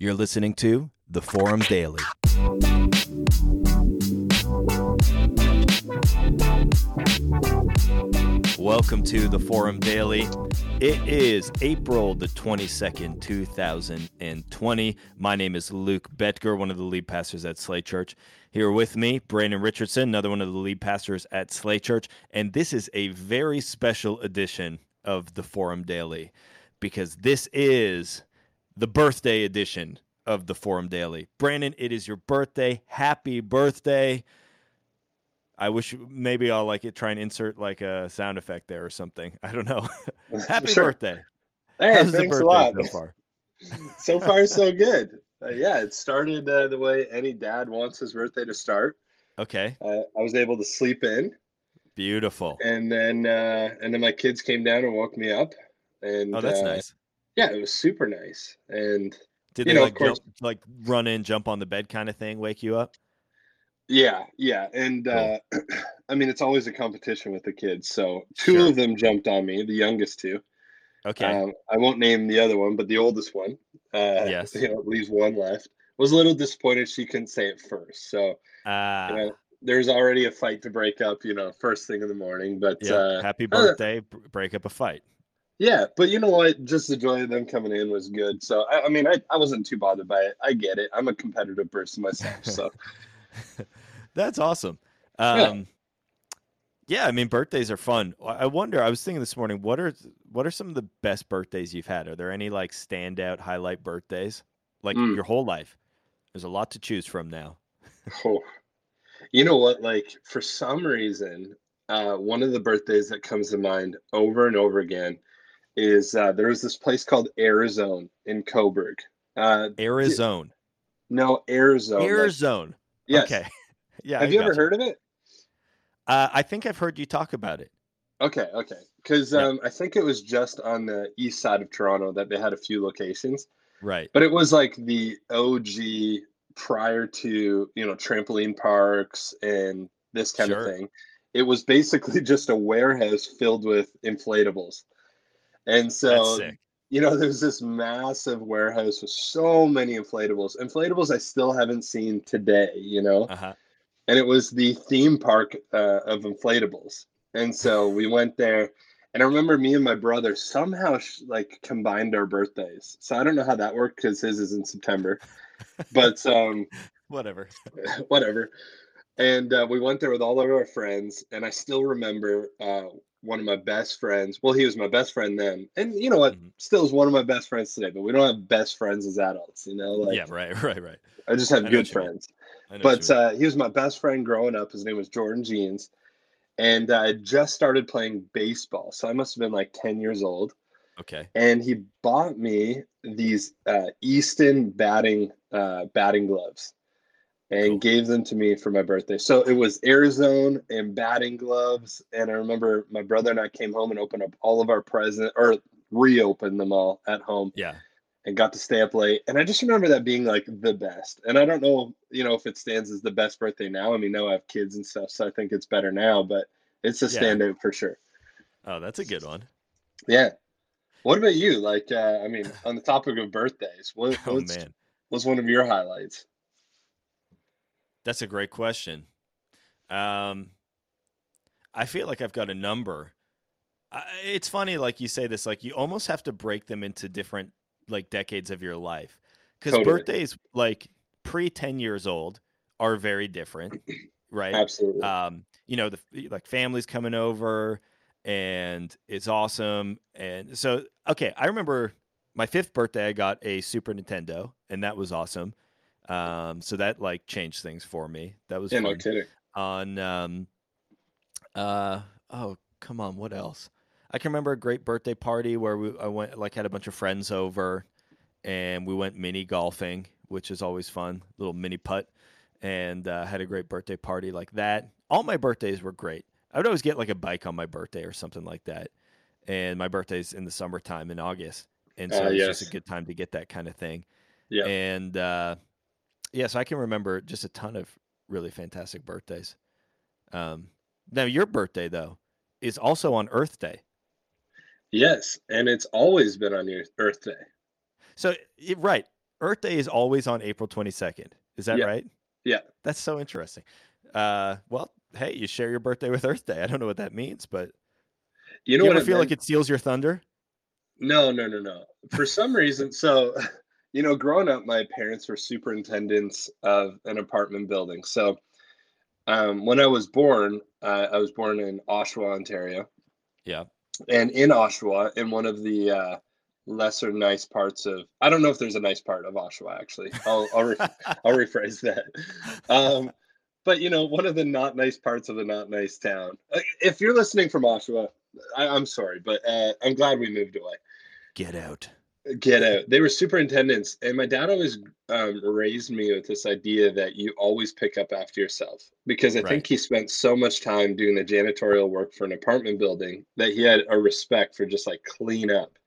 You're listening to The Forum Daily. Welcome to The Forum Daily. It is April the 22nd, 2020. My name is Luke Betger, one of the lead pastors at Slate Church. Here with me, Brandon Richardson, another one of the lead pastors at Slate Church. And this is a very special edition of The Forum Daily because this is the birthday edition of the Forum Daily. Brandon, it is your birthday. Happy birthday. I wish maybe I'll like it try and insert like a sound effect there or something. I don't know. Happy Sure. birthday. Hey, How's thanks a lot. so far? So far, so good. Uh, yeah, it started uh, the way any dad wants his birthday to start. Okay. Uh, I was able to sleep in, Beautiful. and then uh, and then my kids came down and woke me up. And Oh, that's uh, nice. Yeah, it was super nice. And Did they know, like course- jump, like run in, jump on the bed kind of thing, wake you up? yeah, yeah, and Cool. uh, I mean, it's always a competition with the kids. So two Sure. of them jumped on me, the youngest two. Okay. Um, I won't name the other one, but the oldest one, uh, Yes. you know, leaves one left. Was a little disappointed she couldn't say it first. So Ah, you know, there's already a fight to break up, you know, first thing in the morning. But yeah. uh, Happy uh, birthday. b- break up a fight. Yeah, but you know what? Just the joy of them coming in was good. So I, I mean, I, I wasn't too bothered by it. I get it. I'm a competitive person myself. So That's awesome. Yeah. Um, yeah, I mean birthdays are fun. I I wonder. I was thinking this morning, what are what are some of the best birthdays you've had? Are there any like standout highlight birthdays, like Mm. your whole life? There's a lot to choose from now. oh. you know what? Like for some reason, uh, one of the birthdays that comes to mind over and over again is uh, there was this place called Arizona in Cobourg. Uh, Arizona, no, Arizona. Arizona. yes. Okay. Yeah. Have I you ever gotcha. heard of it? Uh, I think I've heard you talk about it. Okay, okay. Because Yeah. um, I think it was just on the east side of Toronto that they had a few locations, Right. but it was like the OG prior to you know trampoline parks and this kind Sure. of thing. It was basically just a warehouse filled with inflatables, and so you know there's this massive warehouse with so many inflatables. Inflatables I still haven't seen today. You know, Uh huh. and it was the theme park uh, of inflatables. And so we went there, and I remember me and my brother somehow sh- like combined our birthdays. So I don't know how that worked because his is in September, but um, Whatever. whatever. And uh, we went there with all of our friends, and I still remember uh, one of my best friends. Well, he was my best friend then, and you know what? Mhm. Still is one of my best friends today. But we don't have best friends as adults, you know. Like yeah. Right. Right. Right. I just have I good what you mean. friends I know what but uh, he was my best friend growing up. His name was Jordan Jeans, and I just started playing baseball, so I must have been like ten years old. okay. And he bought me these uh, Easton batting uh, batting gloves, and gave them to me for my birthday. So it was Arizona and batting gloves, and I remember my brother and I came home and opened up all of our presents or reopened them all at home Yeah. and got to stay up late. And I just remember that being like the best. And I don't know, you know, if it stands as the best birthday now. I mean, now I have kids and stuff, so I think it's better now, but it's a Yeah. standout for sure. Oh, that's a good one. Yeah. What about you? Like, uh, I mean, on the topic of birthdays, what Oh man. was one of your highlights? That's a great question. Um, I feel like I've got a number. I, it's funny, like you say this, like you almost have to break them into different like decades of your life, because Totally. birthdays like pre ten years old are very different, right? Absolutely. um, you know, the like families coming over and it's awesome. And so, okay, I remember my fifth birthday, I got a Super Nintendo and that was awesome. Um, so that like changed things for me. That was yeah, no kidding. On, um, uh, oh, come on, what else? I can remember a great birthday party where we, I went, like, had a bunch of friends over and we went mini golfing, which is always fun, little mini putt, and uh, had a great birthday party like that. All my birthdays were great. I would always get like a bike on my birthday or something like that. And my birthday's in the summertime in August. And so Ah, it's just a good time to get that kind of thing. Yeah. And uh, yeah, so I can remember just a ton of really fantastic birthdays. Um, now, your birthday, though, is also on Earth Day. Yes, and it's always been on your Earth Day. So, right. Earth Day is always on April 22nd. Is that Yeah. right? Yeah. That's so interesting. Uh, well, hey, you share your birthday with Earth Day. I don't know what that means, but You know you what it feel like it steals your thunder? No, no, no, no. For some reason, so you know, growing up, my parents were superintendents of an apartment building. So um, when I was born, uh, I was born in Oshawa, Ontario, Yeah. and in Oshawa, in one of the uh, lesser nice parts of, I don't know if there's a nice part of Oshawa actually. I'll I'll, re- I'll rephrase that. Um, but you know, one of the not nice parts of the not nice town. Uh, If you're listening from Oshawa, I, I'm sorry, but uh, I'm glad we moved away. Get out. Get out. They were superintendents, and my dad always um, raised me with this idea that you always pick up after yourself. Because I Right. think he spent so much time doing the janitorial work for an apartment building that he had a respect for just like clean up.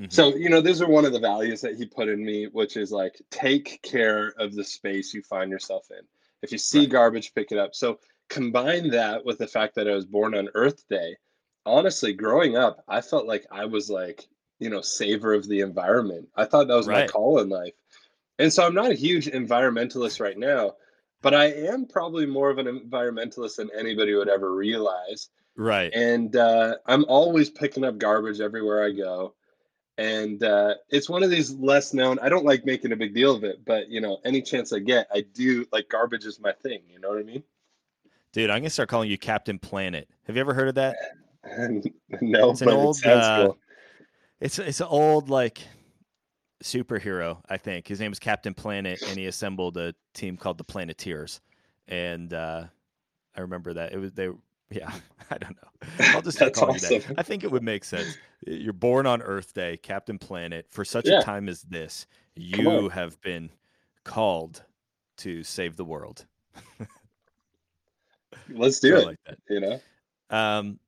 Mhm. So, you know, those are one of the values that he put in me, which is like take care of the space you find yourself in. If you see Right. garbage, pick it up. So, combine that with the fact that I was born on Earth Day. Honestly, growing up, I felt like I was like, you know, saver of the environment. I thought that was my Right. call in life. And so I'm not a huge environmentalist right now, but I am probably more of an environmentalist than anybody would ever realize right. and uh, I'm always picking up garbage everywhere I go. And uh, it's one of these less known. I don't like making a big deal of it, but you know, any chance I get, I do. Like garbage is my thing. You know what I mean? Dude, I'm gonna start calling you Captain Planet. Have you ever heard of that? no, It's an old, it uh, cool. It's it's an old like superhero, I think. His name was Captain Planet, and he assembled a team called the Planeteers. And uh, I remember that it was they. Yeah, I don't know. I'll just start That's calling you awesome. that. I think it would make sense. You're born on Earth Day, Captain Planet. For such Yeah. a time as this, you have been called to save the world. Let's do I it. like that. You know. Um,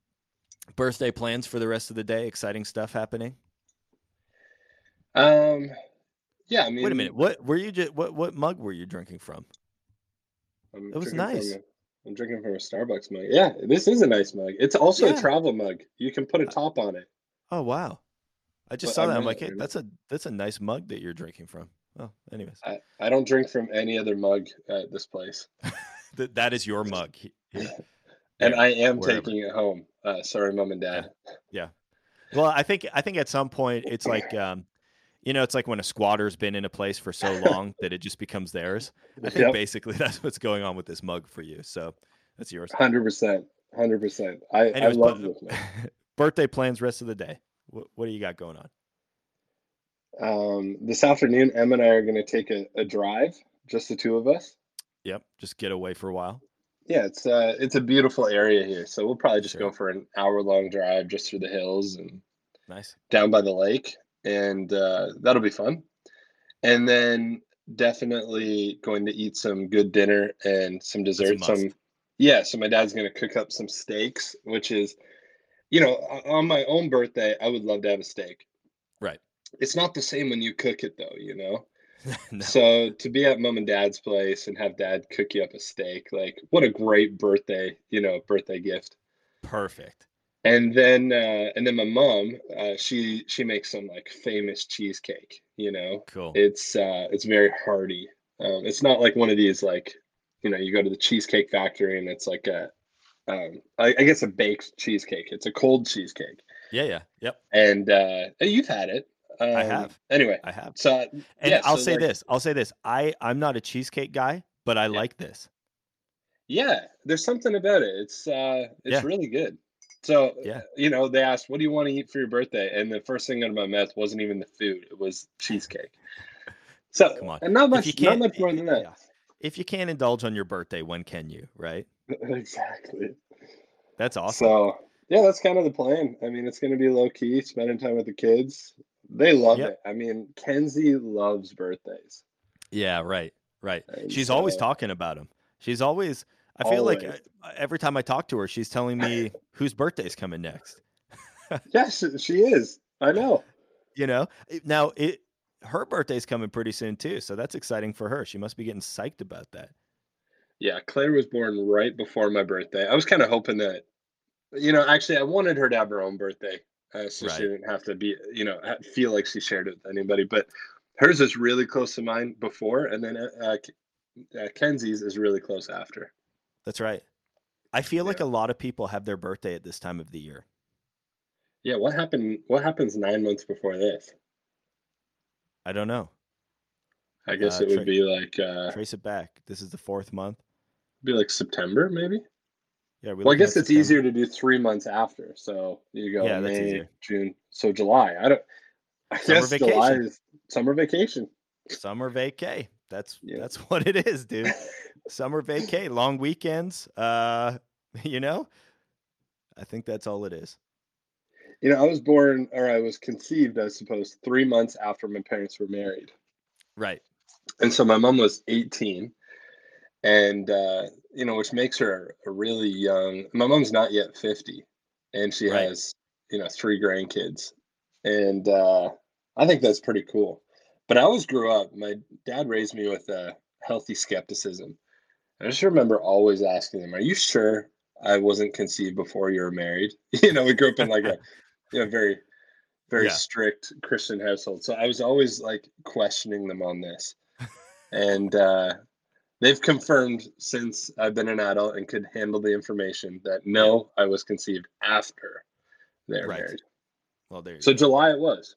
birthday plans for the rest of the day. Exciting stuff happening. Um. Yeah. I mean, Wait a minute. What were you? Just, what what mug were you drinking from? I'm It was nice. I'm drinking from a Starbucks mug. Yeah, this is a nice mug. It's also Yeah. a travel mug. You can put a top on it. Oh wow! I just But saw I'm that. I'm like, hey, that's a that's a nice mug that you're drinking from. Oh, anyways, I, I don't drink from any other mug at this place. Th- that is your mug. And I am wherever. taking it home. Uh, sorry, mom and dad. Yeah. Well, I think I think at some point it's like, um, you know, it's like when a squatter's been in a place for so long that it just becomes theirs. I think Yep, basically that's what's going on with this mug for you. So that's yours. hundred percent, hundred percent. I I love this birthday plans rest of the day. What, what do you got going on? Um, this afternoon, Em and I are going to take a, a drive, just the two of us. Yep, just get away for a while. Yeah, it's uh, it's a beautiful area here, so we'll probably just Sure. go for an hour long drive just through the hills and Nice. down by the lake, and uh, that'll be fun. And then definitely going to eat some good dinner and some dessert. Some yeah. So my dad's going to cook up some steaks, which is, you know, on my own birthday, I would love to have a steak. Right. It's not the same when you cook it though, you know. no. So to be at mom and dad's place and have dad cook you up a steak, like what a great birthday, you know, birthday gift. Perfect. And then uh and then my mom, uh she she makes some like famous cheesecake, you know. Cool. It's uh it's very hearty. Um it's not like one of these like, you know, you go to the cheesecake factory and it's like a um I, I guess a baked cheesecake. It's a cold cheesecake. yeah, yeah. Yep. And uh you've had it. Um, I have. Anyway, I have. so And yeah, I'll so, say this. I'll say this. I I'm not a cheesecake guy, but I like this. Yeah, there's something about it. It's uh it's Yeah. really good. So, Yeah. you know, they asked, "What do you want to eat for your birthday?" And the first thing out of my mouth wasn't even the food; it was cheesecake. So, Come on. and not much, not much more than that. yeah. If you can't indulge on your birthday, when can you? Right. exactly. That's awesome. So, yeah, that's kind of the plan. I mean, it's going to be low key, spending time with the kids. They love Yep. it. I mean, Kenzie loves birthdays. yeah. Right. Right. And She's always talking about them. She's always. I feel like Always. uh, every time I talk to her, she's telling me whose birthday's coming next. Yes, she is. I know. You know. Now it. Her birthday's coming pretty soon too, so that's exciting for her. She must be getting psyched about that. Yeah, Claire was born right before my birthday. I was kind of hoping that, you know, actually, I wanted her to have her own birthday, uh, so Right. she didn't have to be, you know, feel like she shared it with anybody. But Hers is really close to mine before, and then uh, uh, uh, Kenzie's is really close after. That's right. I feel like a lot of people have their birthday at this time of the year. Yeah, what happened? What happens nine months before this? I don't know. I guess Uh, it would be like uh, Trace it back. This is the fourth month. be like September, maybe. Yeah, we Well, I guess it's September? easier to do three months after. So you go Yeah, May. June, so July. I don't. I Summer guess July is summer vacation. Summer vacay. That's Yeah. that's what it is, dude. Summer vacay, long weekends. Uh, you know, I think that's all it is. You know, I was born or I was conceived, I suppose, three months after my parents were married. Right. and so my mom was 18 and uh, you know which makes her a really young my mom's not yet 50 and she Right. has you know three grandkids and uh, i think that's pretty cool but i always grew up my dad raised me with a healthy skepticism i just remember always asking him are you sure i wasn't conceived before you were married you know we grew up in like a you know very very Yeah. strict christian household so i was always like questioning them on this and uh, they've confirmed since I've been an adult and could handle the information that no, I was conceived after they were Right. married. Well, there you go. So go. July it was.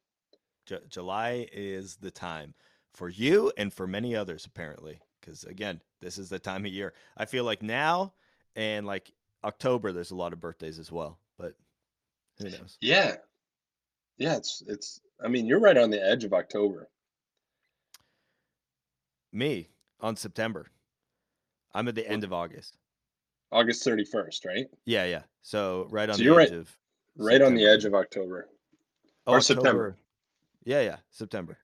Ju- July is the time for you and for many others, apparently. Because again, this is the time of year. I feel like now and like October, there's a lot of birthdays as well. But who knows? Yeah, yeah. It's it's. I mean, you're right on the edge of October. Me on September. I'm at the end of August. August 31st, right? Yeah, yeah. So right on So the edge right- of Right on the edge of October. Oh, or September. Yeah, yeah, September.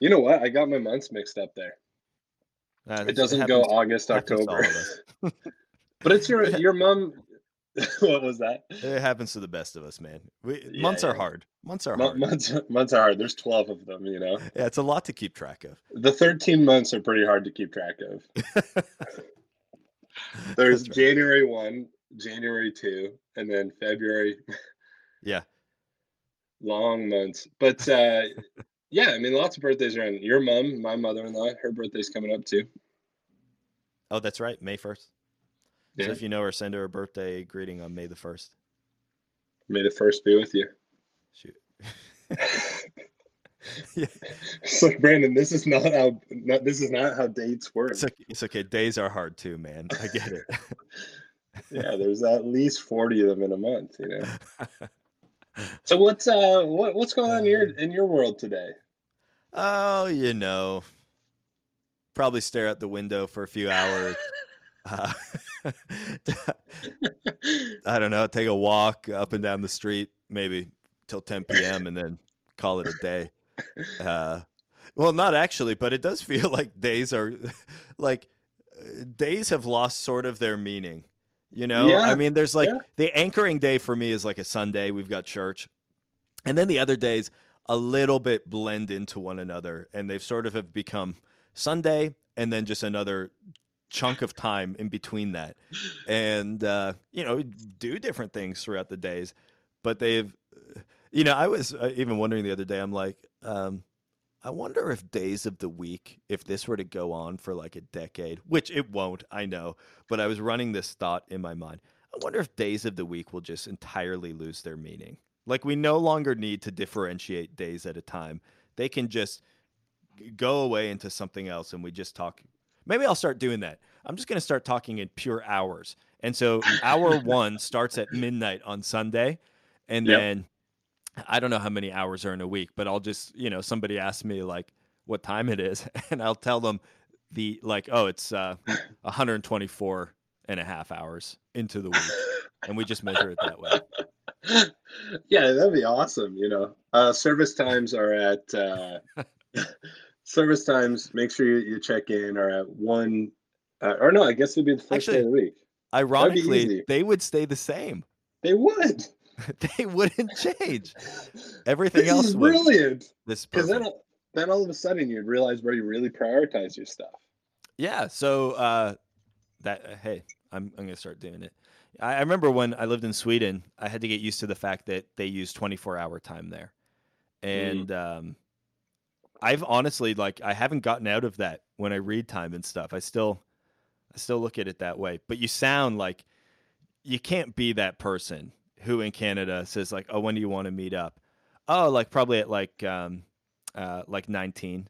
You know what? I got my months mixed up there. Uh, It doesn't go happens- August, to all October. but it's your your mom. what was that? It happens to the best of us, man. We, Yeah, months are hard. Months are hard. months months are hard. There's 12 of them. You know. Yeah, it's a lot to keep track of. The 13 months are pretty hard to keep track of. There's right. January 1, January 2, and then February. Yeah. Long months. But uh, yeah, I mean, lots of birthdays around. Your mom, my mother in law, her birthday's coming up too. Oh, that's right. May 1st. So if you know her, send her a birthday greeting on May the 1st. May the first be with you. Shoot. yeah. It's like Brandon, this is not how not, this is not how dates work. It's okay. It's okay. Days are hard too, man. I get it. yeah, there's at least 40 of them in a month, you know. So what's uh what what's going on in your in your world today? oh, you know, probably stare out the window for a few hours. Uh, I don't know. Take a walk up and down the street, maybe till 10 p.m., and then call it a day. Uh, well, not actually, but it does feel like days are like days have lost sort of their meaning. You know, Yeah, I mean, there's like yeah. the anchoring day for me is like a Sunday. We've got church, and then the other days a little bit blend into one another, and they've sort of have become Sunday, and then just another chunk of time in between that, and uh, you know, do different things throughout the days. But they've, you know, I was uh, even wondering the other day. I'm like, um, I wonder if days of the week, if this were to go on for like a decade, which it won't, I know, but I was running this thought in my mind. I wonder if days of the week will just entirely lose their meaning. Like we no longer need to differentiate days at a time. They can just go away into something else and we just talk. Maybe I'll start doing that. I'm just going to start talking in pure hours. And so hour 1 starts at midnight on Sunday and Yep. then I don't know how many hours are in a week, but I'll just, you know, somebody asks me like what time it is and I'll tell them the like, oh, it's uh 124 and a half hours into the week. And we just measure it that way. yeah, that'd be awesome. You know, uh, service times are at uh, service times. Make sure you, you check in are at one, uh, or no, I guess it'd be the first day of the week. Ironically, they would stay the same. They would. they wouldn't change. Everything This else is would. brilliant. This Because then, then all of a sudden you'd realize where you really prioritize your stuff. Yeah. So uh, that uh, hey, I'm I'm gonna start doing it. I, I remember when I lived in Sweden, I had to get used to the fact that they use 24 hour time there, and um, I've honestly like I haven't gotten out of that when I read time and stuff. I still I still look at it that way. But you sound like you can't be that person who in Canada says like, "Oh, when do you want to meet up?" Oh, like probably at like um uh like 19.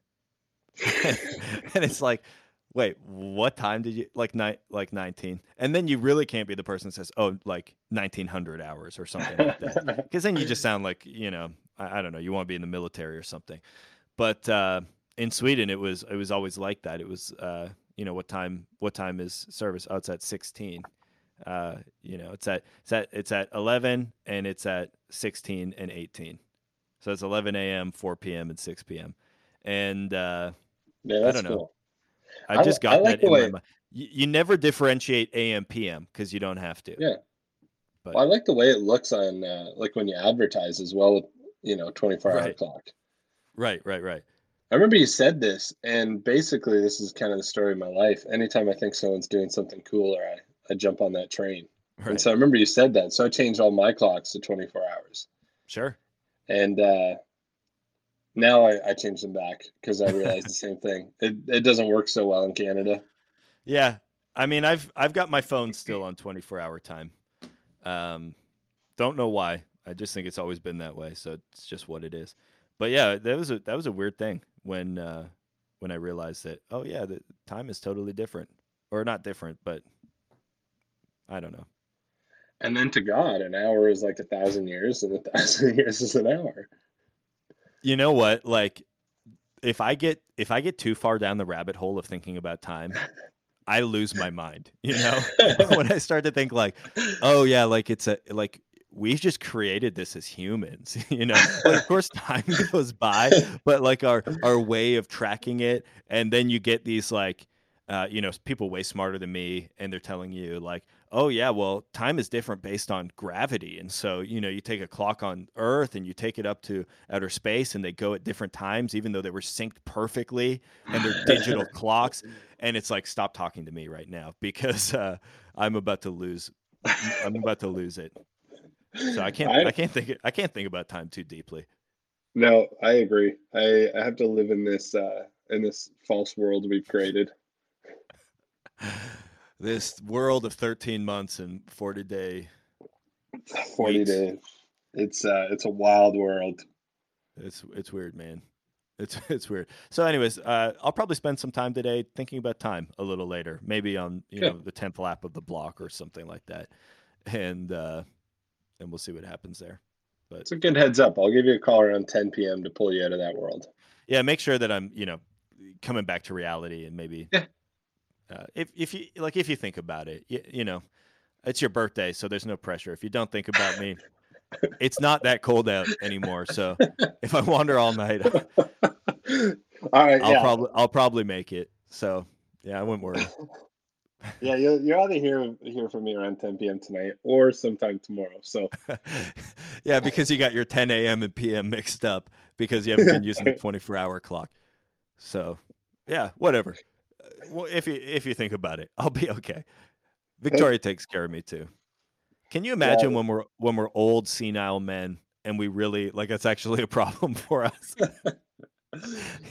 and it's like, "Wait, what time did you like night like 19?" And then you really can't be the person that says, "Oh, like 1900 hours or something like that." Cuz then you just sound like, you know, I, I don't know, you want to be in the military or something. But uh in Sweden it was it was always like that. It was uh you know what time what time is service? Oh, it's at 16 uh, you know, it's at it's at it's at eleven and it's at sixteen and eighteen. So it's eleven a.m., four p.m., and six p.m. And uh, Yeah, I don't know. cool. I just got I like that in way- my mind. You, you never differentiate a.m. p.m. because you don't have to. Yeah. But Well, I like the way it looks on uh, like when you advertise as well you know 24 hour Right. clock. Right, right, right. I remember you said this, and basically this is kind of the story of my life. Anytime I think someone's doing something cool, or I, I jump on that train. Right. And so I remember you said that. So I changed all my clocks to 24 hours. sure. And uh, now I, I changed them back because I realized the same thing. It, it doesn't work so well in Canada. Yeah. I mean, I've I've got my phone still on 24 hour time. Um, don't know why. I just think it's always been that way. So it's just what it is. But yeah, that was a that was a weird thing when uh, when I realized that. Oh yeah, the time is totally different, or not different, but I don't know. And then to God, an hour is like a thousand years, and a thousand years is an hour. You know what? Like, if I get if I get too far down the rabbit hole of thinking about time, I lose my mind. You know, when I start to think like, oh yeah, like it's a like we just created this as humans. You know, but of course time goes by, but like our our way of tracking it, and then you get these like. Uh, you know, people way smarter than me, and they're telling you like, "Oh yeah, well, time is different based on gravity." And so, you know, you take a clock on Earth and you take it up to outer space, and they go at different times, even though they were synced perfectly, and they're digital clocks. And it's like, stop talking to me right now because uh, I'm about to lose. I'm about to lose it. So I can't. I, I, can't think. I can't think about time too deeply. no, I agree. I, I have to live in this uh, in this false world we've created. This world of 13 months and 40 day. 40 Weeks. days. It's uh, it's a wild world. It's it's weird, man. It's it's weird. So, anyways, uh, I'll probably spend some time today thinking about time a little later, maybe on you Good. know the tenth lap of the block or something like that, and uh, and we'll see what happens there. But it's a good heads up. I'll give you a call around 10 p.m. to pull you out of that world. Yeah, make sure that I'm you know coming back to reality and maybe Yeah. uh, if if you like if you think about it, you, you know, it's your birthday, so there's no pressure. If you don't think about me, it's not that cold out anymore. So if I wander all night, All right, I'll yeah, probably I'll probably make it. So yeah, I wouldn't worry. yeah. You'll, you'll either hear hear from me around 10 p.m. tonight or sometime tomorrow. So yeah, because you got your 10 a.m. and p.m. mixed up because you haven't been using the 24 hour clock. So yeah, whatever. Uh, Well, if you if you think about it, I'll be okay. Victoria takes care of me too. Can you imagine Yeah. when we're when we're old senile men and we really like that's actually a problem for us?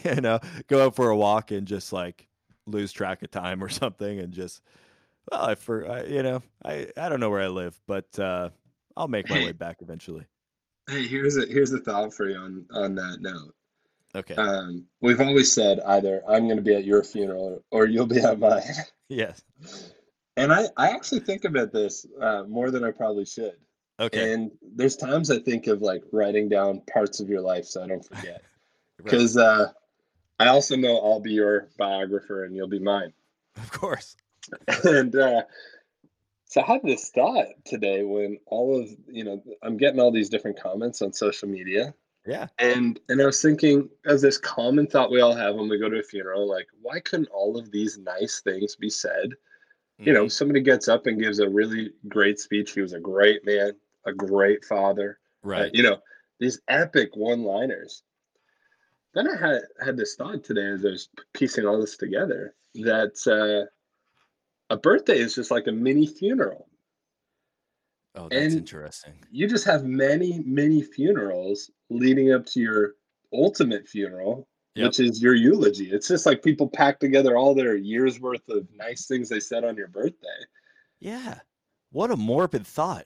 you know, go out for a walk and just like lose track of time or something and just well, I for I, you know, I I don't know where I live, but uh I'll make my way back eventually. hey, here's a here's a thought for you on on that note. Okay. Um, we've always said either I'm going to be at your funeral or you'll be at mine. yes. And I, I actually think about this uh, more than I probably should. Okay. And there's times I think of like writing down parts of your life so I don't forget. Right. Because uh, I also know I'll be your biographer and you'll be mine. Of course. and uh, so I had this thought today when all of you know I'm getting all these different comments on social media, Yeah. and and I was thinking as this common thought we all have when we go to a funeral, like why couldn't all of these nice things be said? You know, Mhm. somebody gets up and gives a really great speech. He was a great man, a great father. uh, right. you know, these epic one-liners. Then I had had this thought today as I was piecing all this together that uh, a birthday is just like a mini funeral. Oh, that's and- interesting. You just have many, many funerals leading up to your ultimate funeral, yep. which is your eulogy. It's just like people pack together all their years worth of nice things they said on your birthday. Yeah. What a morbid thought.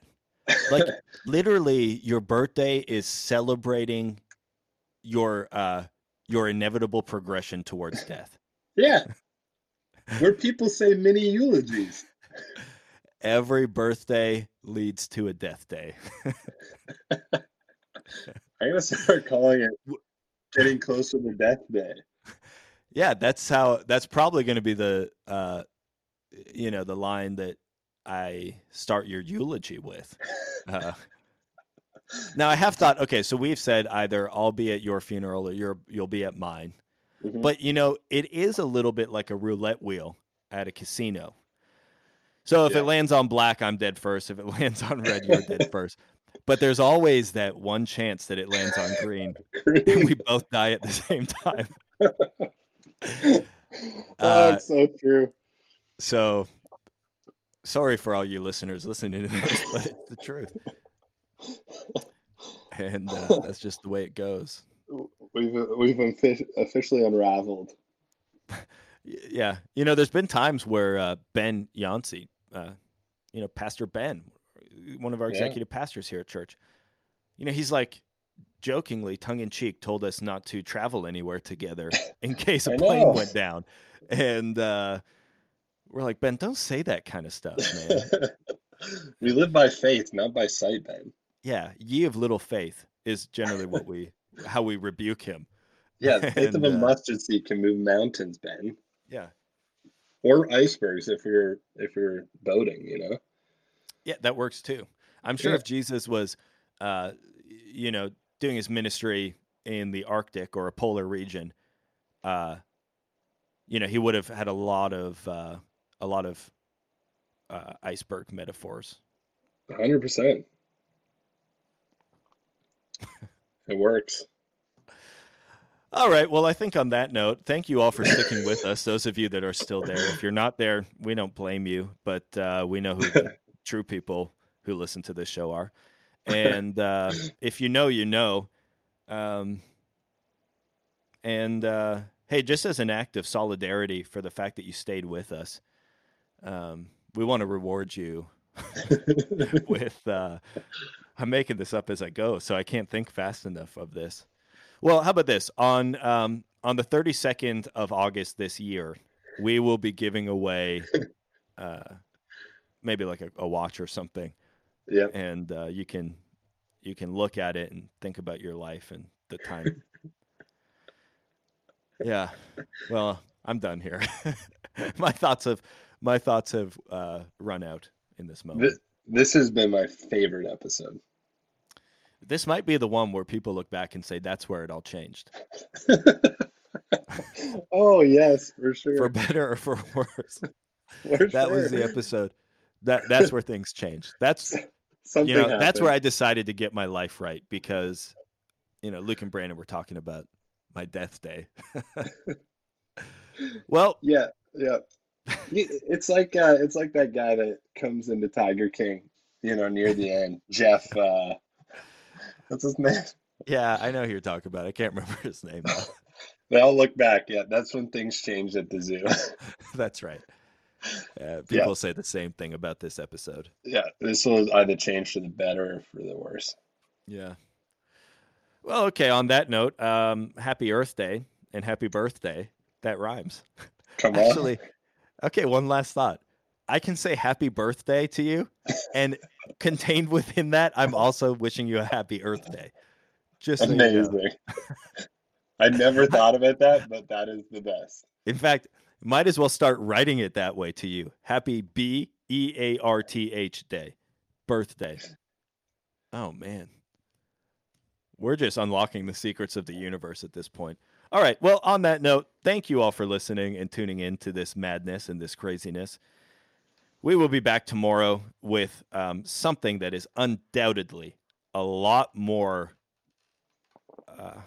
Like literally your birthday is celebrating your uh your inevitable progression towards death. Yeah. Where people say mini eulogies. Every birthday leads to a death day. I'm gonna start calling it getting closer to death day. Yeah, that's how that's probably gonna be the uh you know, the line that I start your eulogy with. Uh, now I have thought, okay, so we've said either I'll be at your funeral or you're you'll be at mine. Mm-hmm. But you know, it is a little bit like a roulette wheel at a casino. So if yeah. it lands on black, I'm dead first. If it lands on red, you're dead first. But there's always that one chance that it lands on green, green. and we both die at the same time. oh, uh, that's so true. So sorry for all you listeners listening to this, but it's the truth. And uh, that's just the way it goes. We've we've officially unraveled. yeah, you know, there's been times where uh, Ben Yancey, uh, you know, Pastor Ben, one of our executive yeah. pastors here at church, you know, he's like jokingly, tongue in cheek, told us not to travel anywhere together in case a plane went down, and uh, we're like, Ben, don't say that kind of stuff, man. we live by faith, not by sight, Ben. Yeah, ye of little faith is generally what we how we rebuke him. Yeah, the faith and, of a uh, mustard seed can move mountains, Ben. Yeah. Or icebergs if you're if you're boating, you know. Yeah, that works too. I'm sure yeah. if Jesus was uh you know, doing his ministry in the Arctic or a polar region, uh you know, he would have had a lot of uh a lot of uh, iceberg metaphors. Hundred percent. It works. All right. Well, I think on that note, thank you all for sticking with us. Those of you that are still there. If you're not there, we don't blame you, but uh, we know who the true people who listen to this show are. And uh, if you know, you know. Um, and uh, hey, just as an act of solidarity for the fact that you stayed with us, um, we want to reward you with. Uh, I'm making this up as I go, so I can't think fast enough of this. Well, how about this on um, on the 32nd of August this year, we will be giving away uh, maybe like a, a watch or something. Yeah, and uh, you can you can look at it and think about your life and the time. yeah, well, I'm done here. My thoughts have my thoughts have uh, run out in this moment. This, this has been my favorite episode. This might be the one where people look back and say that's where it all changed. oh yes, for sure. For better or for worse. For that sure. was the episode. That that's where things changed. That's Something you know, happened. that's where I decided to get my life right because you know, Luke and Brandon were talking about my death day. well, yeah, yeah it's like uh, it's like that guy that comes into Tiger King, you know, near the end. Jeff, uh, what's his name? Yeah, I know who you're talking about. I can't remember his name. they all look back. Yeah, that's when things changed at the zoo. that's right. Uh, people yeah. say the same thing about this episode. Yeah, this was either changed for the better or for the worse. Yeah. Well, okay. On that note, um, happy Earth Day and happy birthday. That rhymes. Come on. Actually, Okay, one last thought. I can say happy birthday to you, and contained within that, I'm also wishing you a happy Earth Day. Just amazing. So you know. I never thought about that, but that is the best. In fact, might as well start writing it that way to you. Happy B E A R T H Day, birthday. Oh man, we're just unlocking the secrets of the universe at this point. All right. Well, on that note, thank you all for listening and tuning in to this madness and this craziness. We will be back tomorrow with um, something that is undoubtedly a lot more. Uh,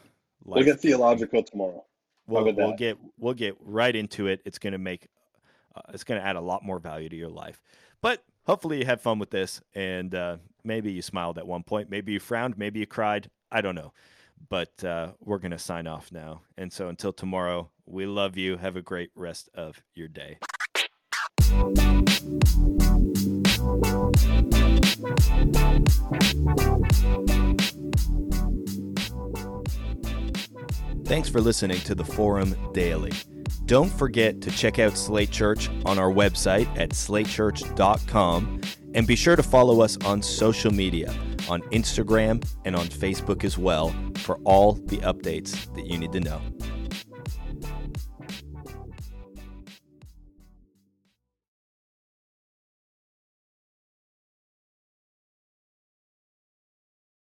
we'll get theological tomorrow. We'll, we'll get we'll get right into it. It's going to make uh, it's going to add a lot more value to your life. But hopefully you had fun with this, and uh, maybe you smiled at one point, maybe you frowned, maybe you cried. I don't know. But uh, we're going to sign off now. And so until tomorrow, we love you. Have a great rest of your day. Thanks for listening to the Forum Daily. Don't forget to check out Slate Church on our website at slatechurch.com and be sure to follow us on social media on Instagram and on Facebook as well for all the updates that you need to know.